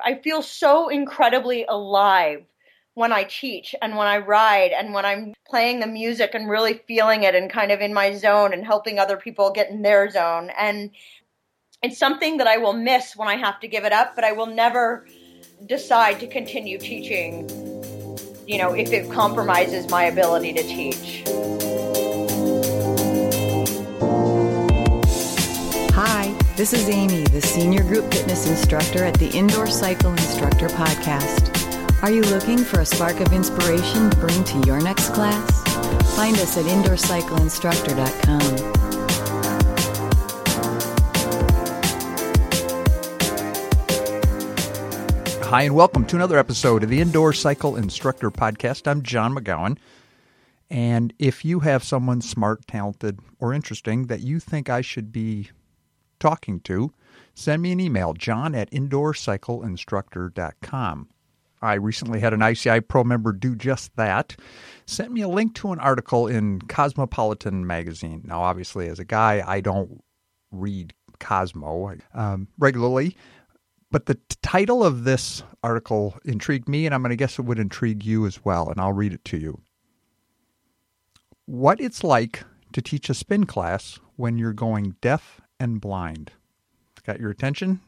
I feel so incredibly alive when I teach and when I ride and when I'm playing the music and really feeling it and kind of in my zone and helping other people get in their zone. And it's something that I will miss when I have to give it up, but I will never decide to continue teaching, you know, if it compromises my ability to teach. This is Amy, the Senior Group Fitness Instructor at the Indoor Cycle Instructor Podcast. Are you looking for a spark of inspiration to bring to your next class? Find us at indoorcycleinstructor.com. Hi, and welcome to another episode of the Indoor Cycle Instructor Podcast. I'm John McGowan. And if you have someone smart, talented, or interesting that you think I should be talking to, send me an email, john at indoorcycleinstructor.com. I recently had an ICI Pro member do just that. Sent me a link to an article in Cosmopolitan magazine. Now, obviously, as a guy, I don't read Cosmo um, regularly, but the t- title of this article intrigued me, and I'm going to guess it would intrigue you as well, and I'll read it to you. What it's like to teach a spin class when you're going deaf and blind. Got your attention?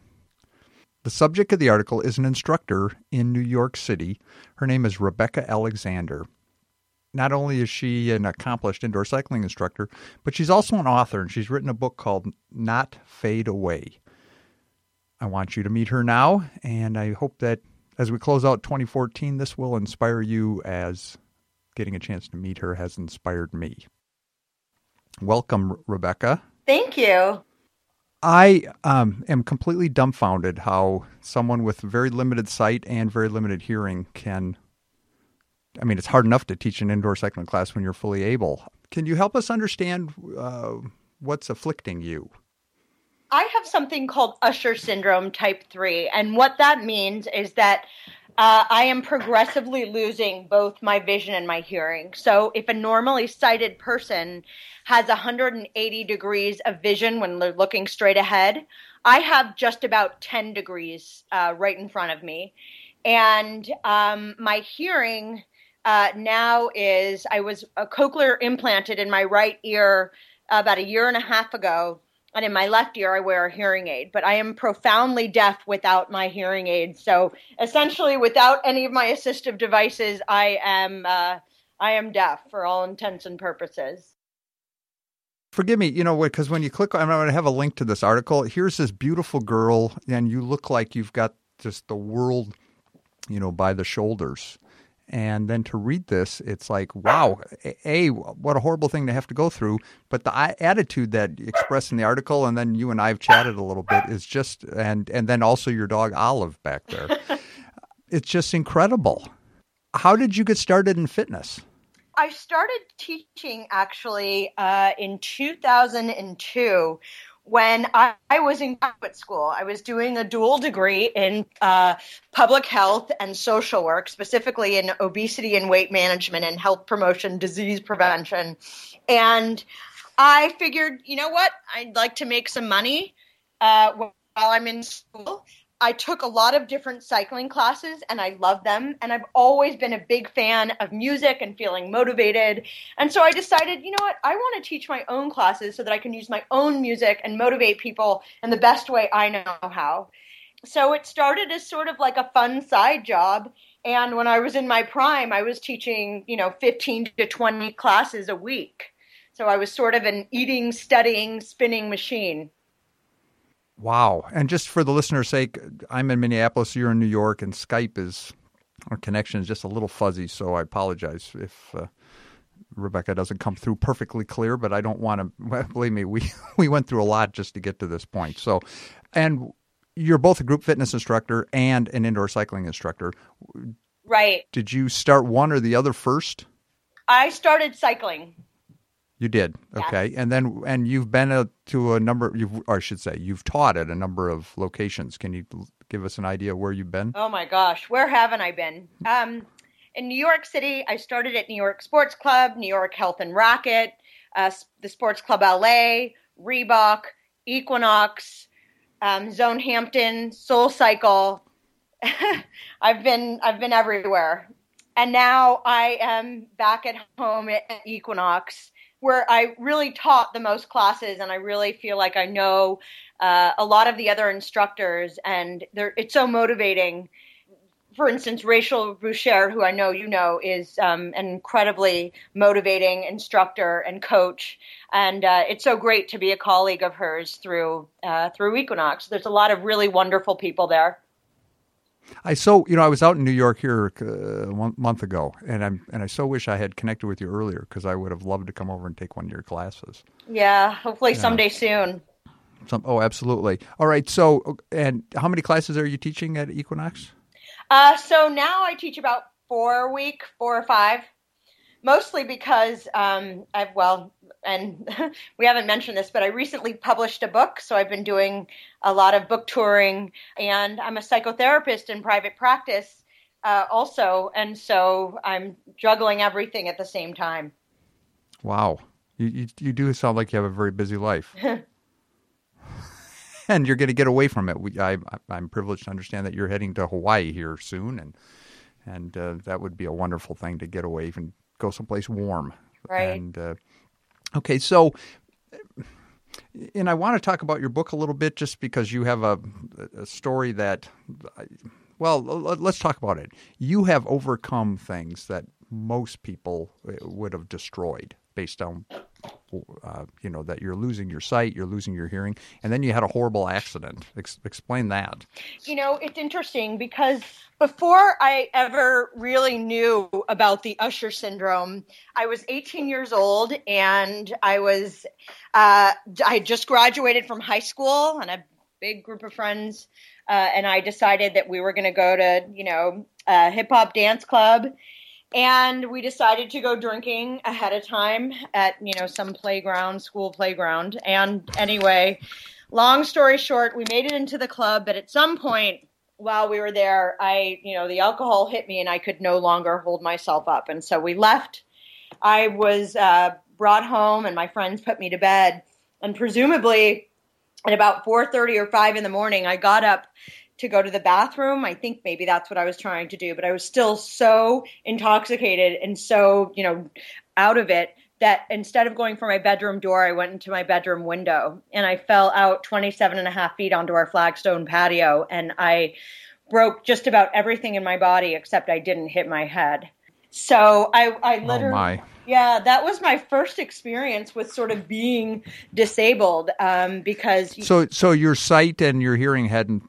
The subject of the article is an instructor in New York City. Her name is Rebecca Alexander. Not only is she an accomplished indoor cycling instructor, but she's also an author and she's written a book called Not Fade Away. I want you to meet her now, and I hope that as we close out 2014, this will inspire you as getting a chance to meet her has inspired me. Welcome, Rebecca. Thank you. I um, am completely dumbfounded how someone with very limited sight and very limited hearing can. I mean, it's hard enough to teach an indoor cycling class when you're fully able. Can you help us understand uh, what's afflicting you? I have something called Usher syndrome type 3. And what that means is that uh, I am progressively losing both my vision and my hearing. So if a normally sighted person has 180 degrees of vision when they're looking straight ahead. I have just about 10 degrees uh, right in front of me. And um, my hearing uh, now is I was a cochlear implanted in my right ear about a year and a half ago. And in my left ear, I wear a hearing aid, but I am profoundly deaf without my hearing aid. So essentially, without any of my assistive devices, I am uh, I am deaf for all intents and purposes forgive me, you know, because when you click, I'm going to have a link to this article. Here's this beautiful girl, and you look like you've got just the world, you know, by the shoulders. And then to read this, it's like, wow, a what a horrible thing to have to go through. But the attitude that expressed in the article, and then you and I have chatted a little bit, is just, and and then also your dog Olive back there, it's just incredible. How did you get started in fitness? I started teaching actually uh, in 2002 when I, I, was in graduate school. I was doing a dual degree in uh, public health and social work, specifically in obesity and weight management and health promotion, disease prevention. And I figured, you know what? I'd like to make some money uh, while I'm in school. I took a lot of different cycling classes and I love them. And I've always been a big fan of music and feeling motivated. And so I decided, you know what? I want to teach my own classes so that I can use my own music and motivate people in the best way I know how. So it started as sort of like a fun side job. And when I was in my prime, I was teaching, you know, 15 to 20 classes a week. So I was sort of an eating, studying, spinning machine. Wow. And just for the listener's sake, I'm in Minneapolis, you're in New York, and Skype is, our connection is just a little fuzzy, so I apologize if uh, Rebecca doesn't come through perfectly clear, but I don't want to, believe me, we, we went through a lot just to get to this point. So, and you're both a group fitness instructor and an indoor cycling instructor. Right. Did you start one or the other first? I started cycling. You did, okay, yes. and then and you've been a, to a number. You've, or I should say, you've taught at a number of locations. Can you give us an idea where you've been? Oh my gosh, where haven't I been? Um, in New York City, I started at New York Sports Club, New York Health and Racket, uh, the Sports Club LA, Reebok, Equinox, um, Zone Hampton, Soul Cycle, I've been I've been everywhere, and now I am back at home at Equinox, where I really taught the most classes, and I really feel like I know uh, a lot of the other instructors, and it's so motivating. For instance, Rachel Buschert, who I know you know, is um, an incredibly motivating instructor and coach, and uh, it's so great to be a colleague of hers through uh, through Equinox. There's a lot of really wonderful people there. I so you know I was out in New York here uh, one month ago, and I'm and I so wish I had connected with you earlier because I would have loved to come over and take one of your classes. Yeah, hopefully someday soon. Some, oh, absolutely. All right. So, and how many classes are you teaching at Equinox? Uh, so now I teach about four a week, four or five, mostly because um, I've well, and we haven't mentioned this, but I recently published a book, so I've been doing a lot of book touring, and I'm a psychotherapist in private practice uh, also, and so I'm juggling everything at the same time. Wow, you, you, you do sound like you have a very busy life. and you're going to get away from it. We, I, am privileged to understand that you're heading to Hawaii here soon, and and uh, that would be a wonderful thing to get away and go someplace warm. Right. And uh, okay, so and I want to talk about your book a little bit, just because you have a, a story that, well, let's talk about it. You have overcome things that most people uh, would have destroyed based on uh, you know that you're losing your sight, you're losing your hearing, and then you had a horrible accident. Ex- explain that. You know, it's interesting because before I ever really knew about the Usher syndrome, I was 18 years old and I was uh, I just graduated from high school and a big group of friends. Uh, and I decided that we were going to go to, you know, a hip hop dance club and we decided to go drinking ahead of time at you know some playground school playground. And anyway long story short we made it into the club but at some point while we were there i you know the alcohol hit me and i could no longer hold myself up. And so we left. I was uh, brought home and my friends put me to bed. And presumably at about 4.30 or 5 in the morning i got up to go to the bathroom. I think maybe that's what I was trying to do, but I was still so intoxicated and so, you know, out of it that instead of going for my bedroom door, I went into my bedroom window and I fell out 27 and a half feet onto our flagstone patio and I broke just about everything in my body except I didn't hit my head. So I, I oh, literally, oh yeah, that was my first experience with sort of being disabled um, because. So, so your sight and your hearing hadn't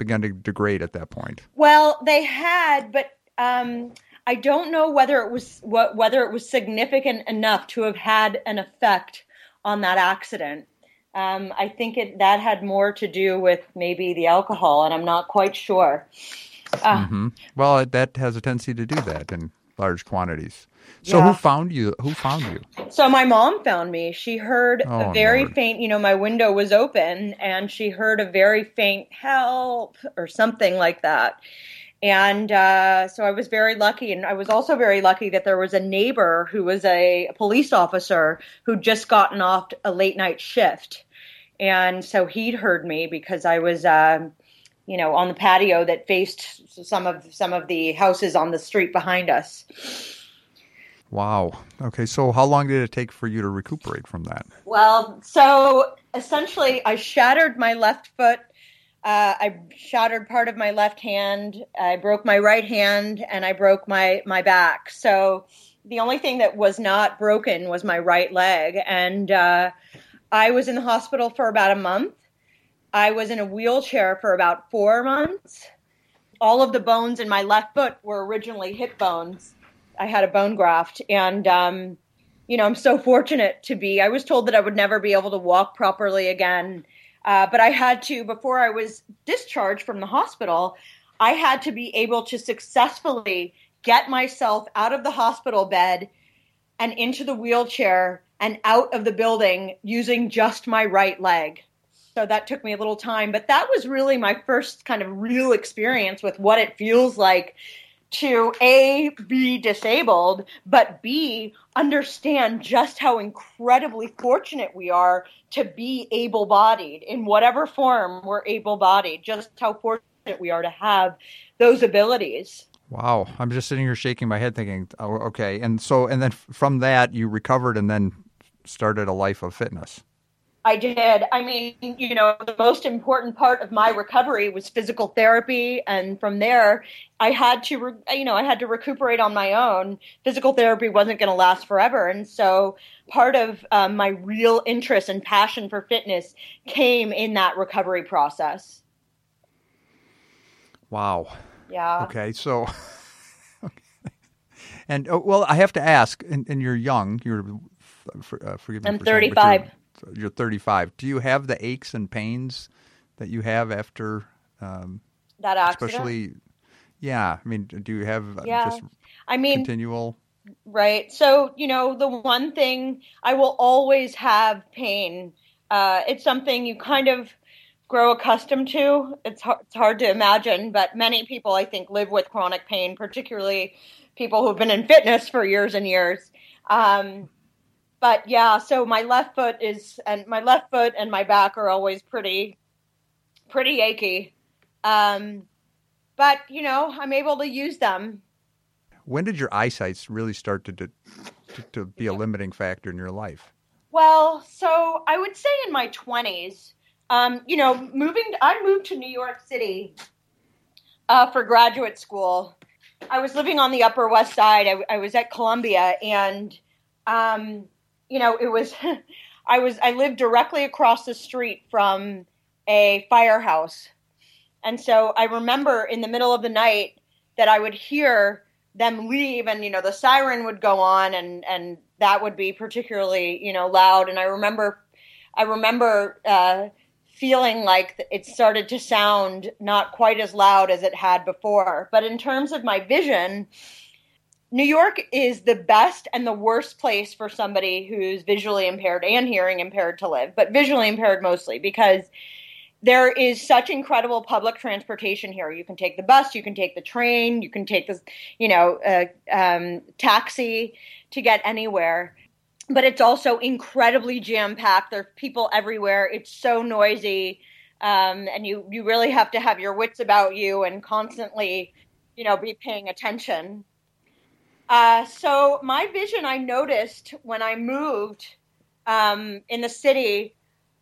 begun to degrade at that point? Well, they had, but um, I don't know whether it was what, whether it was significant enough to have had an effect on that accident. Um, I think it that had more to do with maybe the alcohol, and I'm not quite sure. Uh, mm-hmm. Well, that has a tendency to do that in large quantities. So yeah. who found you? Who found you? So my mom found me. She heard oh, a very Lord. faint, you know, my window was open and she heard a very faint help or something like that. And uh, so I was very lucky. And I was also very lucky that there was a neighbor who was a police officer who'd just gotten off a late night shift. And so he'd heard me because I was, uh, you know, on the patio that faced some of some of the houses on the street behind us. Wow. Okay, so how long did it take for you to recuperate from that? Well, so essentially, I shattered my left foot. Uh, I shattered part of my left hand. I broke my right hand, and I broke my my back. So the only thing that was not broken was my right leg, and uh, I was in the hospital for about a month. I was in a wheelchair for about four months. All of the bones in my left foot were originally hip bones I had a bone graft, and um, you know, I'm so fortunate to be. I was told that I would never be able to walk properly again, uh, but I had to before I was discharged from the hospital. I had to be able to successfully get myself out of the hospital bed and into the wheelchair and out of the building using just my right leg. So that took me a little time, but that was really my first kind of real experience with what it feels like to A, be disabled, but B, understand just how incredibly fortunate we are to be able bodied in whatever form we're able bodied, just how fortunate we are to have those abilities. Wow, I'm just sitting here shaking my head, thinking, oh, okay. And so, and then from that, you recovered and then started a life of fitness. I did. I mean, you know, the most important part of my recovery was physical therapy, and from there, I had to, re- you know, I had to recuperate on my own. Physical therapy wasn't going to last forever, and so part of um, my real interest and passion for fitness came in that recovery process. Wow. Yeah. Okay, so. And oh, well, I have to ask, and, and you're young. You're for, uh, forgive me. I'm 35 you're 35. Do you have the aches and pains that you have after um, that accident? Especially, yeah. I mean, do you have uh, yeah. just I mean, continual? Right. So you know, the one thing I will always have pain. Uh, it's something you kind of grow accustomed to. It's hard, it's hard to imagine, but many people I think live with chronic pain, particularly people who've been in fitness for years and years. Um, but yeah, so my left foot is, and my left foot and my back are always pretty, pretty achy. Um, but you know, I'm able to use them. When did your eyesight really start to, to, to be a limiting factor in your life? Well, so I would say in my 20s, um, you know, moving, I moved to New York City uh, for graduate school. I was living on the Upper West Side. I, I was at Columbia, and um, you know, it was, I was, I lived directly across the street from a firehouse. And so I remember in the middle of the night that I would hear them leave and, you know, the siren would go on and, and that would be particularly, you know, loud. And I remember, I remember, uh, feeling like it started to sound not quite as loud as it had before. But in terms of my vision, New York is the best and the worst place for somebody who's visually impaired and hearing impaired to live, but visually impaired mostly because there is such incredible public transportation here. You can take the bus, you can take the train, you can take the, you know, uh, um, taxi to get anywhere. But it's also incredibly jam packed. There's people everywhere. It's so noisy, um, and you you really have to have your wits about you and constantly, you know, be paying attention. Uh, so my vision, I noticed when I moved um, in the city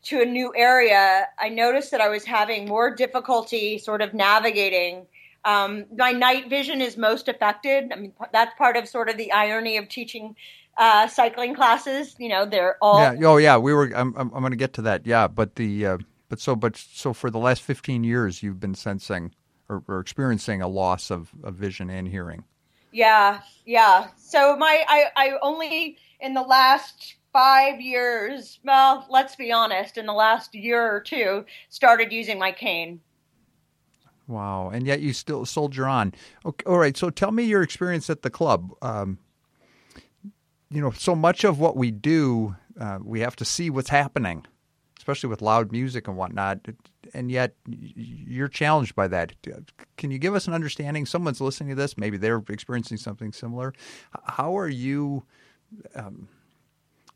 to a new area, I noticed that I was having more difficulty sort of navigating. Um, my night vision is most affected. I mean, that's part of sort of the irony of teaching uh, cycling classes. You know, they're all. Yeah. Oh, yeah. We were. I'm. I'm, I'm going to get to that. Yeah. But the. Uh, but so. But so for the last 15 years, you've been sensing or, or experiencing a loss of, of vision and hearing. Yeah, yeah. So my I, I only in the last five years, well, let's be honest, in the last year or two, started using my cane. Wow, and yet you still soldier on. Okay, all right, so tell me your experience at the club. Um, you know, so much of what we do, uh, we have to see what's happening especially with loud music and whatnot. And yet, you're challenged by that. Can you give us an understanding? Someone's listening to this, maybe they're experiencing something similar. How are you? Um,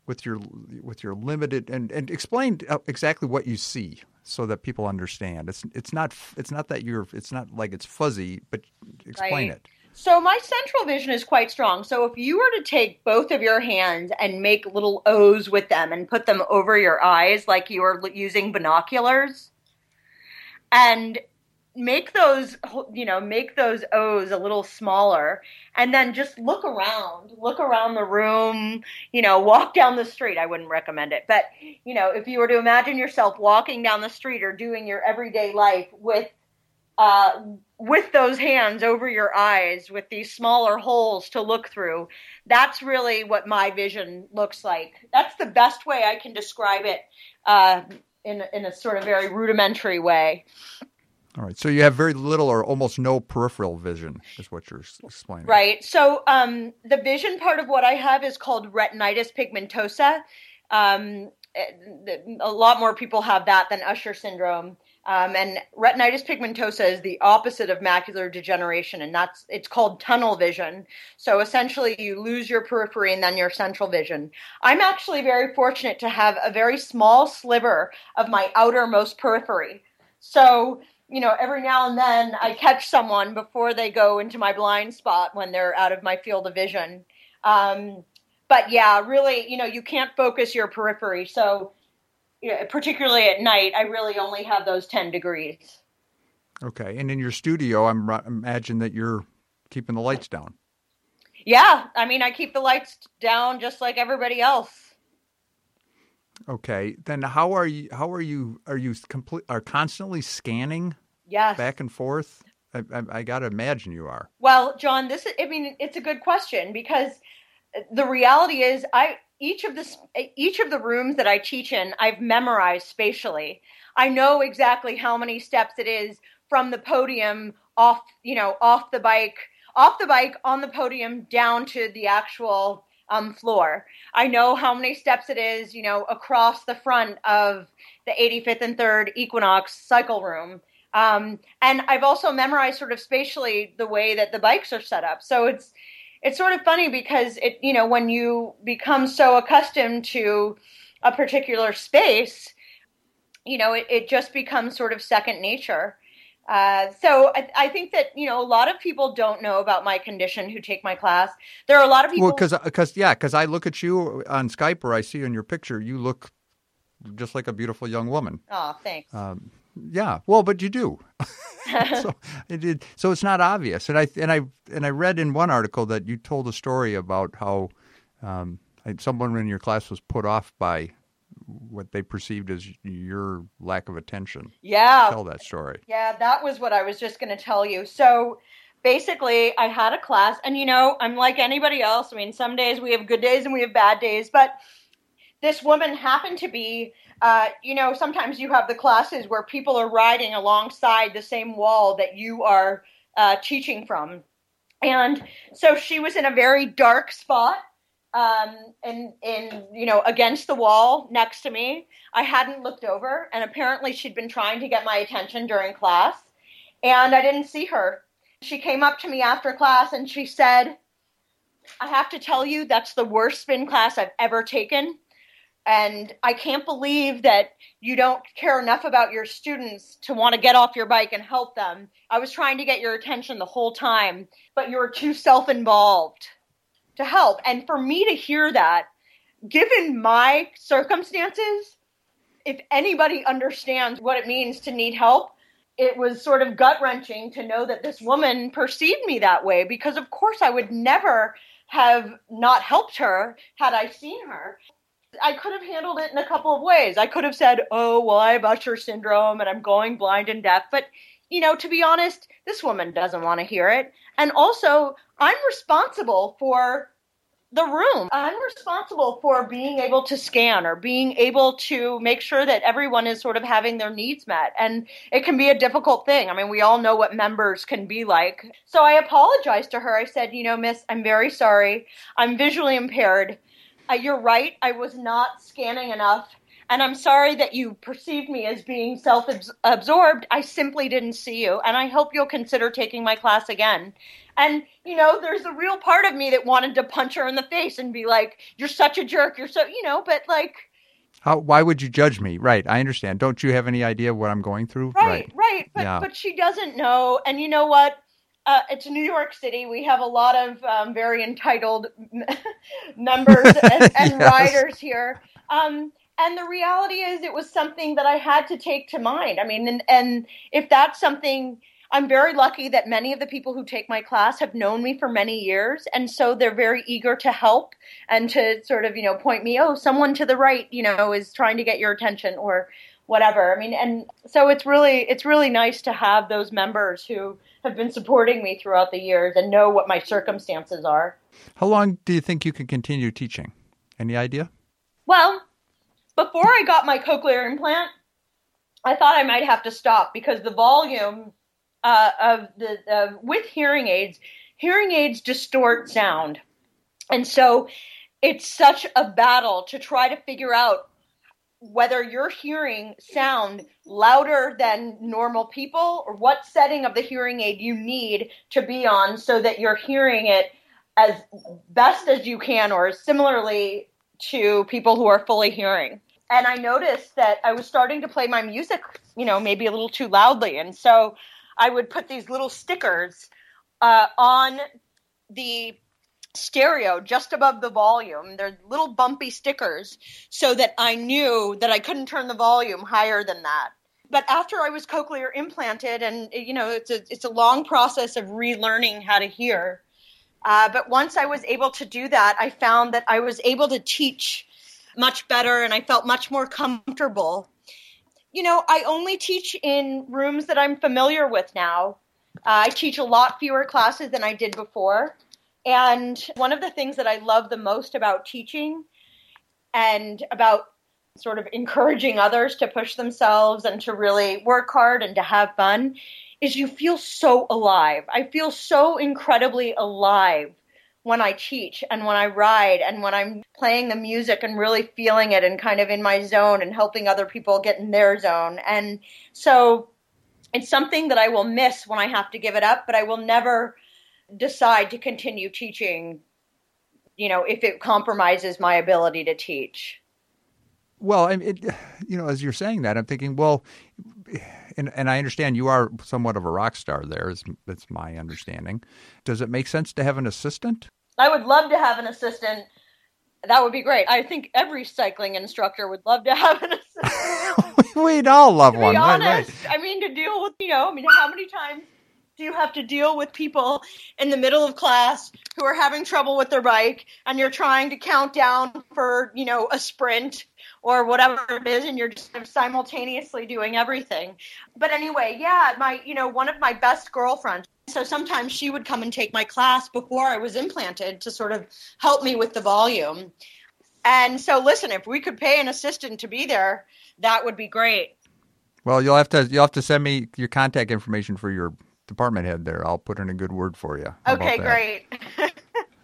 with your with your limited and and explain uh, exactly what you see so that people understand. It's it's not it's not that you're it's not like it's fuzzy, but explain right. it. So my central vision is quite strong. So if you were to take both of your hands and make little O's with them and put them over your eyes like you were using binoculars and make those you know make those O's a little smaller and then just look around look around the room you know walk down the street I wouldn't recommend it but you know if you were to imagine yourself walking down the street or doing your everyday life with uh, with those hands over your eyes with these smaller holes to look through. That's really what my vision looks like. That's the best way I can describe it uh, in, in a sort of very rudimentary way. All right. So you have very little or almost no peripheral vision, is what you're explaining. Right. So um, the vision part of what I have is called retinitis pigmentosa. Um, a lot more people have that than Usher syndrome. Um, and retinitis pigmentosa is the opposite of macular degeneration, and that's it's called tunnel vision. So essentially, you lose your periphery and then your central vision. I'm actually very fortunate to have a very small sliver of my outermost periphery. So you know, every now and then I catch someone before they go into my blind spot when they're out of my field of vision. Um, but yeah, really, you know, you can't focus your periphery. So, particularly at night, I really only have those 10 degrees. Okay. And in your studio, I'm imagine that you're keeping the lights down. Yeah. I mean, I keep the lights down just like everybody else. Okay. Then how are you, how are you, are you complete, are constantly scanning Yes. back and forth? I, I, I got to imagine you are. Well, John, this is, I mean, it's a good question because the reality is I, each of the each of the rooms that I teach in, I've memorized spatially. I know exactly how many steps it is from the podium off, you know, off the bike, off the bike on the podium down to the actual um, floor. I know how many steps it is, you know, across the front of the 85th and 3rd Equinox cycle room. Um, and I've also memorized sort of spatially the way that the bikes are set up. So it's it's sort of funny because it you know when you become so accustomed to a particular space, you know it, it just becomes sort of second nature. Uh, so I, I, think that you know a lot of people don't know about my condition who take my class. There are a lot of people. Well, because because yeah, because I look at you on Skype or I see in your picture, you look just like a beautiful young woman. Oh, thanks. Um, yeah, well, but you do. so it, it, so it's not obvious. And I and I and I read in one article that you told a story about how um, someone in your class was put off by what they perceived as your lack of attention. Yeah, tell that story. Yeah, that was what I was just going to tell you. So basically, I had a class, and you know, I'm like anybody else. I mean, some days we have good days and we have bad days, but this woman happened to be uh, you know, sometimes you have the classes where people are riding alongside the same wall that you are uh, teaching from. And so she was in a very dark spot um, in, in, you know, against the wall next to me. I hadn't looked over, and apparently she'd been trying to get my attention during class, and I didn't see her. She came up to me after class and she said, I have to tell you, that's the worst spin class I've ever taken. And I can't believe that you don't care enough about your students to want to get off your bike and help them. I was trying to get your attention the whole time, but you were too self involved to help. And for me to hear that, given my circumstances, if anybody understands what it means to need help, it was sort of gut wrenching to know that this woman perceived me that way because, of course, I would never have not helped her had I seen her. I could have handled it in a couple of ways. I could have said, "Oh, well, I have Usher syndrome and I'm going blind and deaf," but you know, to be honest, this woman doesn't want to hear it. And also, I'm responsible for the room. I'm responsible for being able to scan or being able to make sure that everyone is sort of having their needs met. And it can be a difficult thing. I mean, we all know what members can be like. So I apologized to her. I said, you know, miss, I'm very sorry. I'm visually impaired uh, you're right. I was not scanning enough. And I'm sorry that you perceived me as being self absorbed. I simply didn't see you. And I hope you'll consider taking my class again. And, you know, there's a real part of me that wanted to punch her in the face and be like, you're such a jerk. You're so, you know, but like. How, why would you judge me? Right. I understand. Don't you have any idea what I'm going through? Right. Right. right. But, yeah. but she doesn't know. And you know what? Uh, it's New York City. We have a lot of um, very entitled members and, and yes. riders here. Um, and the reality is, it was something that I had to take to mind. I mean, and, and if that's something, I'm very lucky that many of the people who take my class have known me for many years. And so they're very eager to help and to sort of, you know, point me, oh, someone to the right, you know, is trying to get your attention or whatever. I mean, and so it's really, it's really nice to have those members who, have been supporting me throughout the years and know what my circumstances are. How long do you think you can continue teaching? Any idea? Well, before I got my cochlear implant, I thought I might have to stop because the volume uh, of the uh, with hearing aids, hearing aids distort sound, and so it's such a battle to try to figure out whether you're hearing sound louder than normal people or what setting of the hearing aid you need to be on so that you're hearing it as best as you can or similarly to people who are fully hearing. and I noticed that I was starting to play my music, you know, maybe a little too loudly. And so I would put these little stickers uh, on the stereo just above the volume. They're little bumpy stickers so that I knew that I couldn't turn the volume higher than that. But after I was cochlear implanted, and you know, it's a it's a long process of relearning how to hear. Uh, but once I was able to do that, I found that I was able to teach much better, and I felt much more comfortable. You know, I only teach in rooms that I'm familiar with now. Uh, I teach a lot fewer classes than I did before. And one of the things that I love the most about teaching and about sort of encouraging others to push themselves and to really work hard and to have fun is you feel so alive. I feel so incredibly alive when I teach and when I ride and when I'm playing the music and really feeling it and kind of in my zone and helping other people get in their zone. And so it's something that I will miss when I have to give it up, but I will never decide to continue teaching, you know, if it compromises my ability to teach. Well, and it, you know, as you're saying that, I'm thinking, well, and, and I understand you are somewhat of a rock star there. Is that's my understanding. Does it make sense to have an assistant? I would love to have an assistant. That would be great. I think every cycling instructor would love to have an assistant. We'd all love to one. Be honest, right, right. I mean, to deal with you know, I mean, how many times do you have to deal with people in the middle of class who are having trouble with their bike and you're trying to count down for you know a sprint or whatever it is and you're just simultaneously doing everything. But anyway yeah my you know one of my best girlfriends so sometimes she would come and take my class before i was implanted to sort of help me with the volume. And so listen if we could pay an assistant to be there that would be great. Well you'll have to you'll have to send me your contact information for your department head there. I'll put in a good word for you. How okay, great.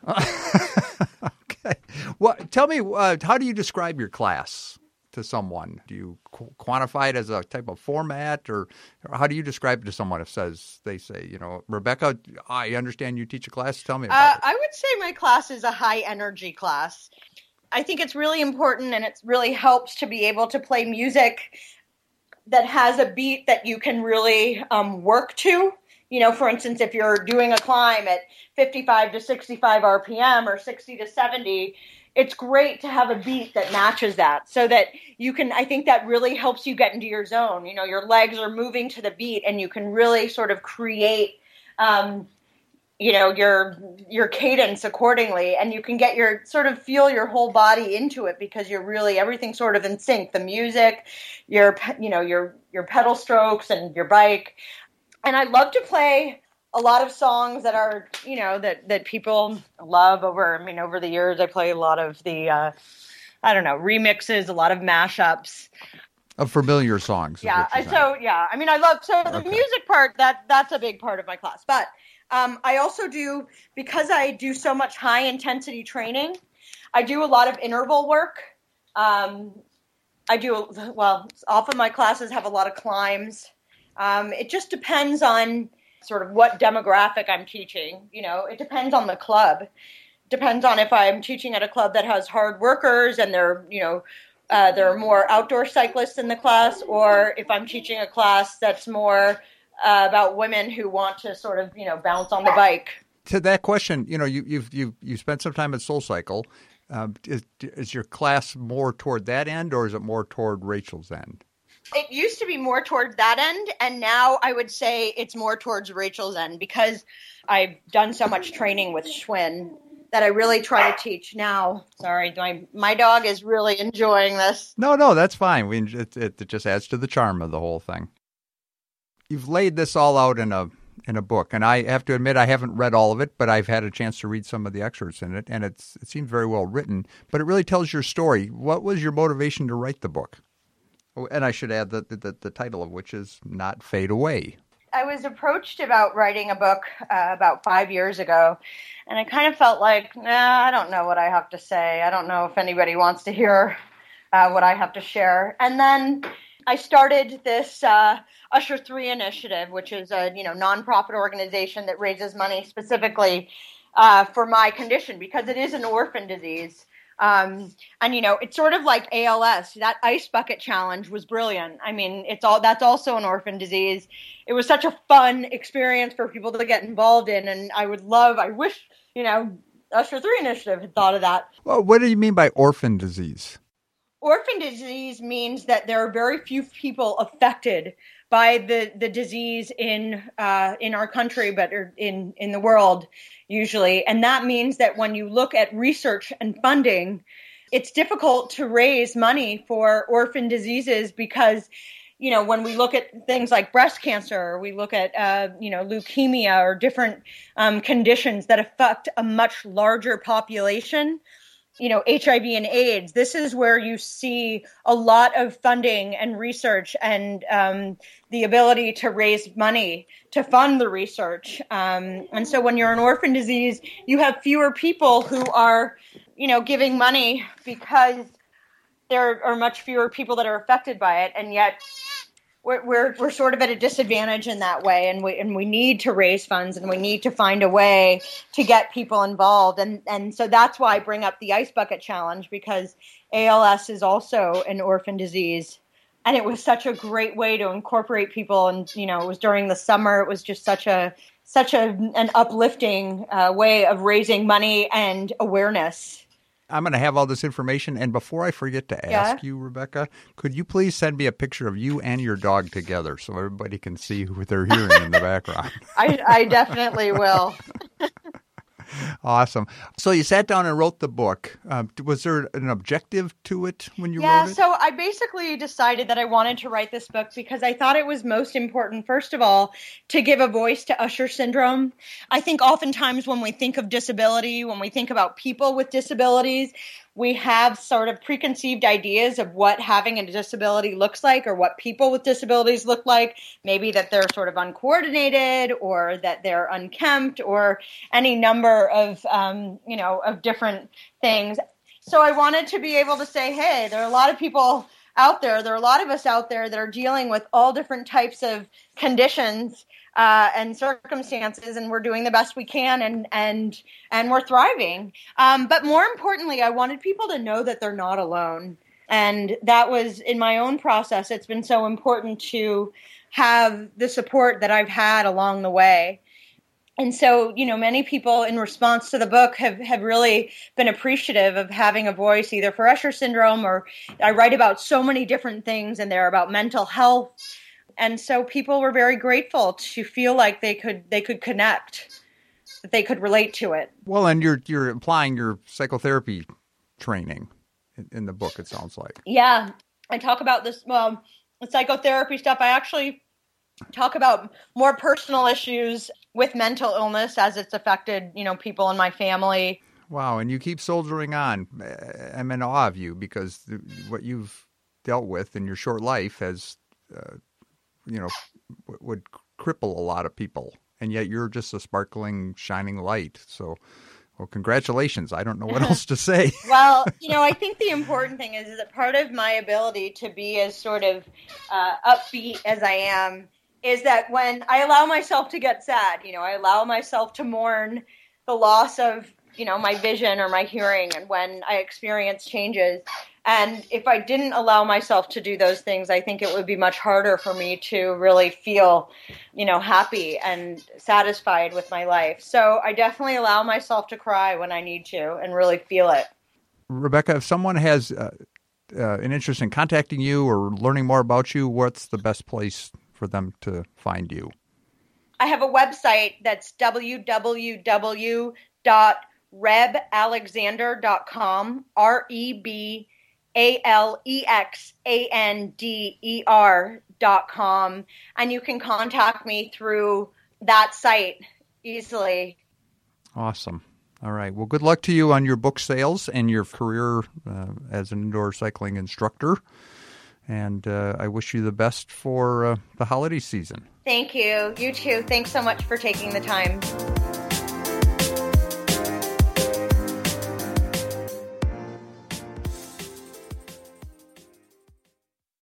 okay. Well, tell me, uh, how do you describe your class to someone? Do you qu- quantify it as a type of format, or, or, how do you describe it to someone if says they say, you know, Rebecca, I understand you teach a class. Tell me about uh, it. I would say my class is a high energy class. I think it's really important, and it really helps to be able to play music that has a beat that you can really um, work to you know, for instance, if you're doing a climb at 55 to 65 RPM or 60 to 70, it's great to have a beat that matches that so that you can, I think that really helps you get into your zone. You know, your legs are moving to the beat and you can really sort of create, um, you know, your, your cadence accordingly and you can get your sort of feel your whole body into it because you're really, everything sort of in sync. The music, your, you know, your, your pedal strokes and your bike and I love to play a lot of songs that are you know that that people love over i mean over the years i play a lot of the uh i don't know remixes a lot of mashups. Of familiar songs yeah so yeah i mean i love so the okay. music part that that's a big part of my class. But um, i also do because i do so much high intensity training i do a lot of interval work. Um, i do well often my classes have a lot of climbs um, it just depends on sort of what demographic I'm teaching. You know, it depends on the club. Depends on if I'm teaching at a club that has hard workers and they're, you know, uh, there are more outdoor cyclists in the class, or if I'm teaching a class that's more uh, about women who want to sort of, you know, bounce on the bike. To that question, you know, you, you've you've you spent some time at Soul Cycle. Uh, is, is your class more toward that end, or is it more toward Rachel's end? It used to be more toward that end, and now I would say it's more towards Rachel's end because I've done so much training with Schwinn that I really try to teach now. Sorry, my my dog is really enjoying this. No, no, that's fine. We it, it just adds to the charm of the whole thing. You've laid this all out in a in a book, and I have to admit I haven't read all of it, but I've had a chance to read some of the excerpts in it, and it's it seems very well written. But it really tells your story. What was your motivation to write the book? Oh, and I should add that the, the, title of which is Not Fade Away. I was approached about writing a book uh, about five years ago, and I kind of felt like, nah, I don't know what I have to say. I don't know if anybody wants to hear uh, what I have to share. And then I started this uh, Usher Three initiative, which is a you know nonprofit organization that raises money specifically uh, for my condition because it is an orphan disease. Um, and you know, it's sort of like ALS. That ice bucket challenge was brilliant. I mean, it's all that's also an orphan disease. It was such a fun experience for people to get involved in, and I would love. I wish you know, Usher Three Initiative had thought of that. Well, what do you mean by orphan disease? Orphan disease means that there are very few people affected by the, the disease in uh, in our country, but in in the world usually, and that means that when you look at research and funding, it's difficult to raise money for orphan diseases because you know when we look at things like breast cancer we look at uh, you know leukemia or different um, conditions that affect a much larger population you know, HIV and AIDS, this is where you see a lot of funding and research and um, the ability to raise money to fund the research. Um, and so when you're an orphan disease, you have fewer people who are, you know, giving money because there are much fewer people that are affected by it. And yet we're, we're, we're sort of at a disadvantage in that way, and we and we need to raise funds, and we need to find a way to get people involved, and and so that's why I bring up the ice bucket challenge because ALS is also an orphan disease, and it was such a great way to incorporate people, and you know it was during the summer, it was just such a such a an uplifting uh, way of raising money and awareness I'm going to have all this information. And before I forget to ask yeah. you, Rebecca, could you please send me a picture of you and your dog together so everybody can see who they're hearing in the background? I, I definitely will. awesome. So you sat down and wrote the book. Um, was there an objective to it when you yeah, wrote it? Yeah, so I basically decided that I wanted to write this book because I thought it was most important, first of all, to give a voice to Usher syndrome. I think oftentimes when we think of disability, when we think about people with disabilities, we have sort of preconceived ideas of what having a disability looks like or what people with disabilities look like. Maybe that they're sort of uncoordinated or that they're unkempt or any number of, um, you know, of different things. So I wanted to be able to say, hey, there are a lot of people out there. There are a lot of us out there that are dealing with all different types of conditions uh, and circumstances, and we're doing the best we can, and and and we're thriving. Um, but more importantly, I wanted people to know that they're not alone, and that was in my own process. It's been so important to have the support that I've had along the way. And so, you know, many people in response to the book have, have really been appreciative of having a voice either for Usher syndrome or I write about so many different things and they're about mental health and so people were very grateful to feel like they could they could connect that they could relate to it. Well and you're you're applying your psychotherapy training in, in the book it sounds like. Yeah. I talk about this well psychotherapy stuff. I actually talk about more personal issues with mental illness as it's affected you know people in my family. Wow and you keep soldiering on i'm in awe of you because what you've dealt with in your short life has uh, you know would cripple a lot of people and yet you're just a sparkling shining light. So well congratulations. I don't know what else to say. Well you know i think the important thing is, is that part of my ability to be as sort of uh, upbeat as i am is that when i allow myself to get sad you know i allow myself to mourn the loss of you know my vision or my hearing and when i experience changes and if I didn't allow myself to do those things, I think it would be much harder for me to really feel, you know, happy and satisfied with my life. So I definitely allow myself to cry when I need to and really feel it. Rebecca, if someone has uh, uh, an interest in contacting you or learning more about you, what's the best place for them to find you? I have a website that's www.rebalexander.com, R E B a L E X A N D E R dot com. And you can contact me through that site easily. Awesome. All right. Well, good luck to you on your book sales and your career uh, as an indoor cycling instructor. And uh, I wish you the best for uh, the holiday season. Thank you. You too. Thanks so much for taking the time.